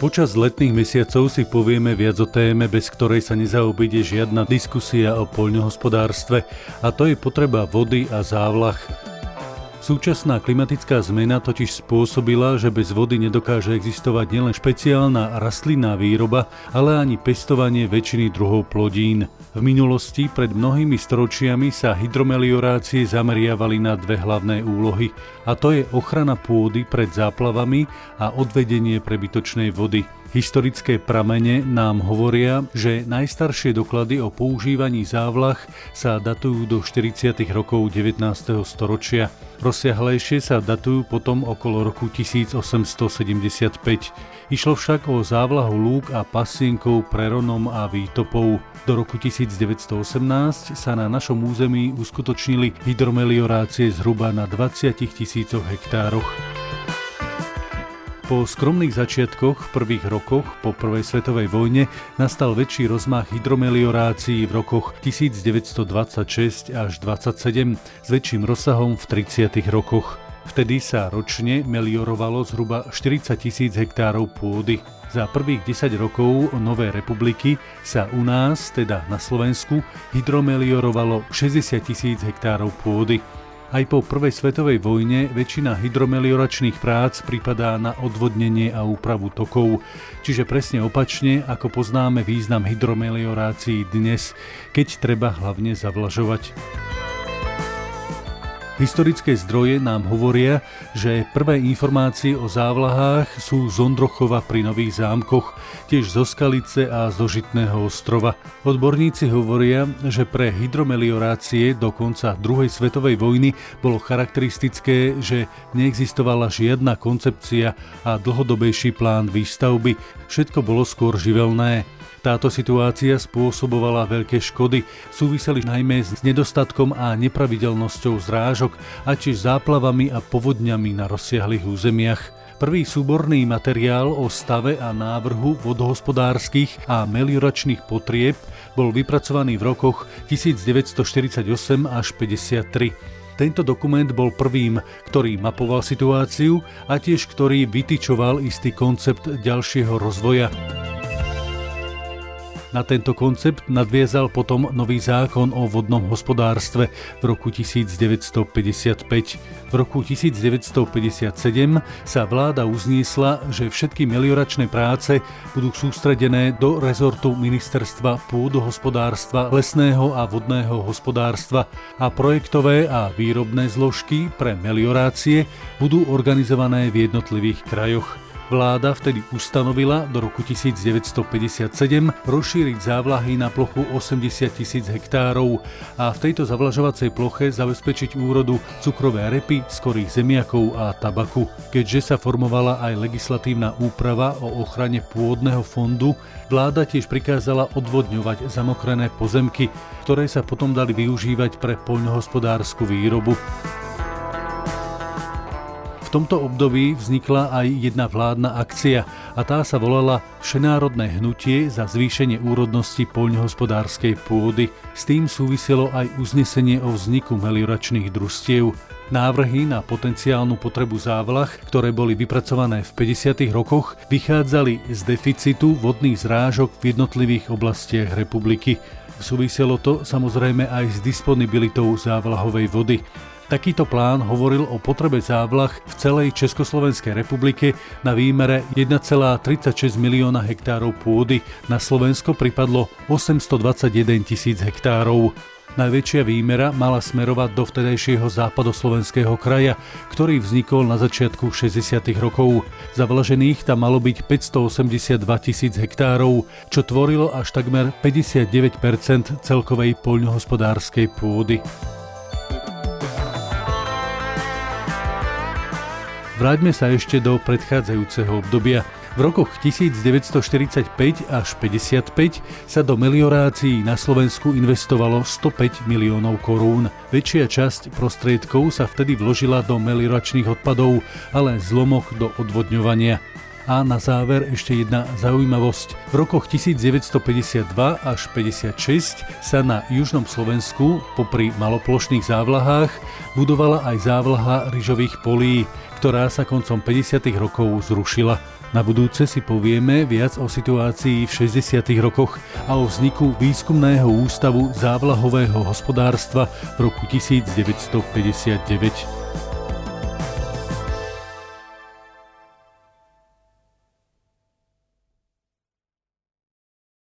Počas letných mesiacov si povieme viac o téme, bez ktorej sa nezaobíde žiadna diskusia o poľnohospodárstve a to je potreba vody a závlah. Súčasná klimatická zmena totiž spôsobila, že bez vody nedokáže existovať nielen špeciálna rastlinná výroba, ale ani pestovanie väčšiny druhov plodín. V minulosti pred mnohými storočiami sa hydromeliorácie zameriavali na dve hlavné úlohy, a to je ochrana pôdy pred záplavami a odvedenie prebytočnej vody. Historické pramene nám hovoria, že najstaršie doklady o používaní závlah sa datujú do 40. rokov 19. storočia. Rozsiahlejšie sa datujú potom okolo roku 1875. Išlo však o závlahu lúk a pasienkov preronom a výtopov. Do roku 1918 sa na našom území uskutočnili hydromeliorácie zhruba na 20 tisícoch hektároch. Po skromných začiatkoch v prvých rokoch po prvej svetovej vojne nastal väčší rozmach hydromeliorácií v rokoch 1926 až 27 s väčším rozsahom v 30. rokoch. Vtedy sa ročne meliorovalo zhruba 40 tisíc hektárov pôdy. Za prvých 10 rokov Novej republiky sa u nás, teda na Slovensku, hydromeliorovalo 60 tisíc hektárov pôdy. Aj po prvej svetovej vojne väčšina hydromelioračných prác pripadá na odvodnenie a úpravu tokov, čiže presne opačne, ako poznáme význam hydromeliorácií dnes, keď treba hlavne zavlažovať. Historické zdroje nám hovoria, že prvé informácie o závlahách sú z Ondrochova pri Nových zámkoch, tiež zo Skalice a zo Žitného ostrova. Odborníci hovoria, že pre hydromeliorácie do konca druhej svetovej vojny bolo charakteristické, že neexistovala žiadna koncepcia a dlhodobejší plán výstavby. Všetko bolo skôr živelné. Táto situácia spôsobovala veľké škody, súviseli najmä s nedostatkom a nepravidelnosťou zrážok a tiež záplavami a povodňami na rozsiahlých územiach. Prvý súborný materiál o stave a návrhu vodohospodárskych a melioračných potrieb bol vypracovaný v rokoch 1948 až 53. Tento dokument bol prvým, ktorý mapoval situáciu a tiež ktorý vytyčoval istý koncept ďalšieho rozvoja. Na tento koncept nadviezal potom nový zákon o vodnom hospodárstve v roku 1955. V roku 1957 sa vláda uzniesla, že všetky melioračné práce budú sústredené do rezortu ministerstva pôdohospodárstva, lesného a vodného hospodárstva a projektové a výrobné zložky pre meliorácie budú organizované v jednotlivých krajoch. Vláda vtedy ustanovila do roku 1957 rozšíriť závlahy na plochu 80 tisíc hektárov a v tejto zavlažovacej ploche zabezpečiť úrodu cukrové repy, skorých zemiakov a tabaku. Keďže sa formovala aj legislatívna úprava o ochrane pôdneho fondu, vláda tiež prikázala odvodňovať zamokrené pozemky, ktoré sa potom dali využívať pre poľnohospodárskú výrobu. V tomto období vznikla aj jedna vládna akcia a tá sa volala Všenárodné hnutie za zvýšenie úrodnosti poľnohospodárskej pôdy. S tým súviselo aj uznesenie o vzniku melioračných družstiev. Návrhy na potenciálnu potrebu závlah, ktoré boli vypracované v 50. rokoch, vychádzali z deficitu vodných zrážok v jednotlivých oblastiach republiky. Súviselo to samozrejme aj s disponibilitou závlahovej vody. Takýto plán hovoril o potrebe závlah v celej Československej republike na výmere 1,36 milióna hektárov pôdy. Na Slovensko pripadlo 821 tisíc hektárov. Najväčšia výmera mala smerovať do vtedajšieho západoslovenského kraja, ktorý vznikol na začiatku 60. rokov. Zavlažených tam malo byť 582 tisíc hektárov, čo tvorilo až takmer 59% celkovej poľnohospodárskej pôdy. Vráťme sa ešte do predchádzajúceho obdobia. V rokoch 1945 až 55 sa do meliorácií na Slovensku investovalo 105 miliónov korún. Väčšia časť prostriedkov sa vtedy vložila do melioračných odpadov, ale zlomok do odvodňovania. A na záver ešte jedna zaujímavosť. V rokoch 1952 až 56 sa na južnom Slovensku popri maloplošných závlahách budovala aj závlaha ryžových polí, ktorá sa koncom 50. rokov zrušila. Na budúce si povieme viac o situácii v 60. rokoch a o vzniku výskumného ústavu závlahového hospodárstva v roku 1959.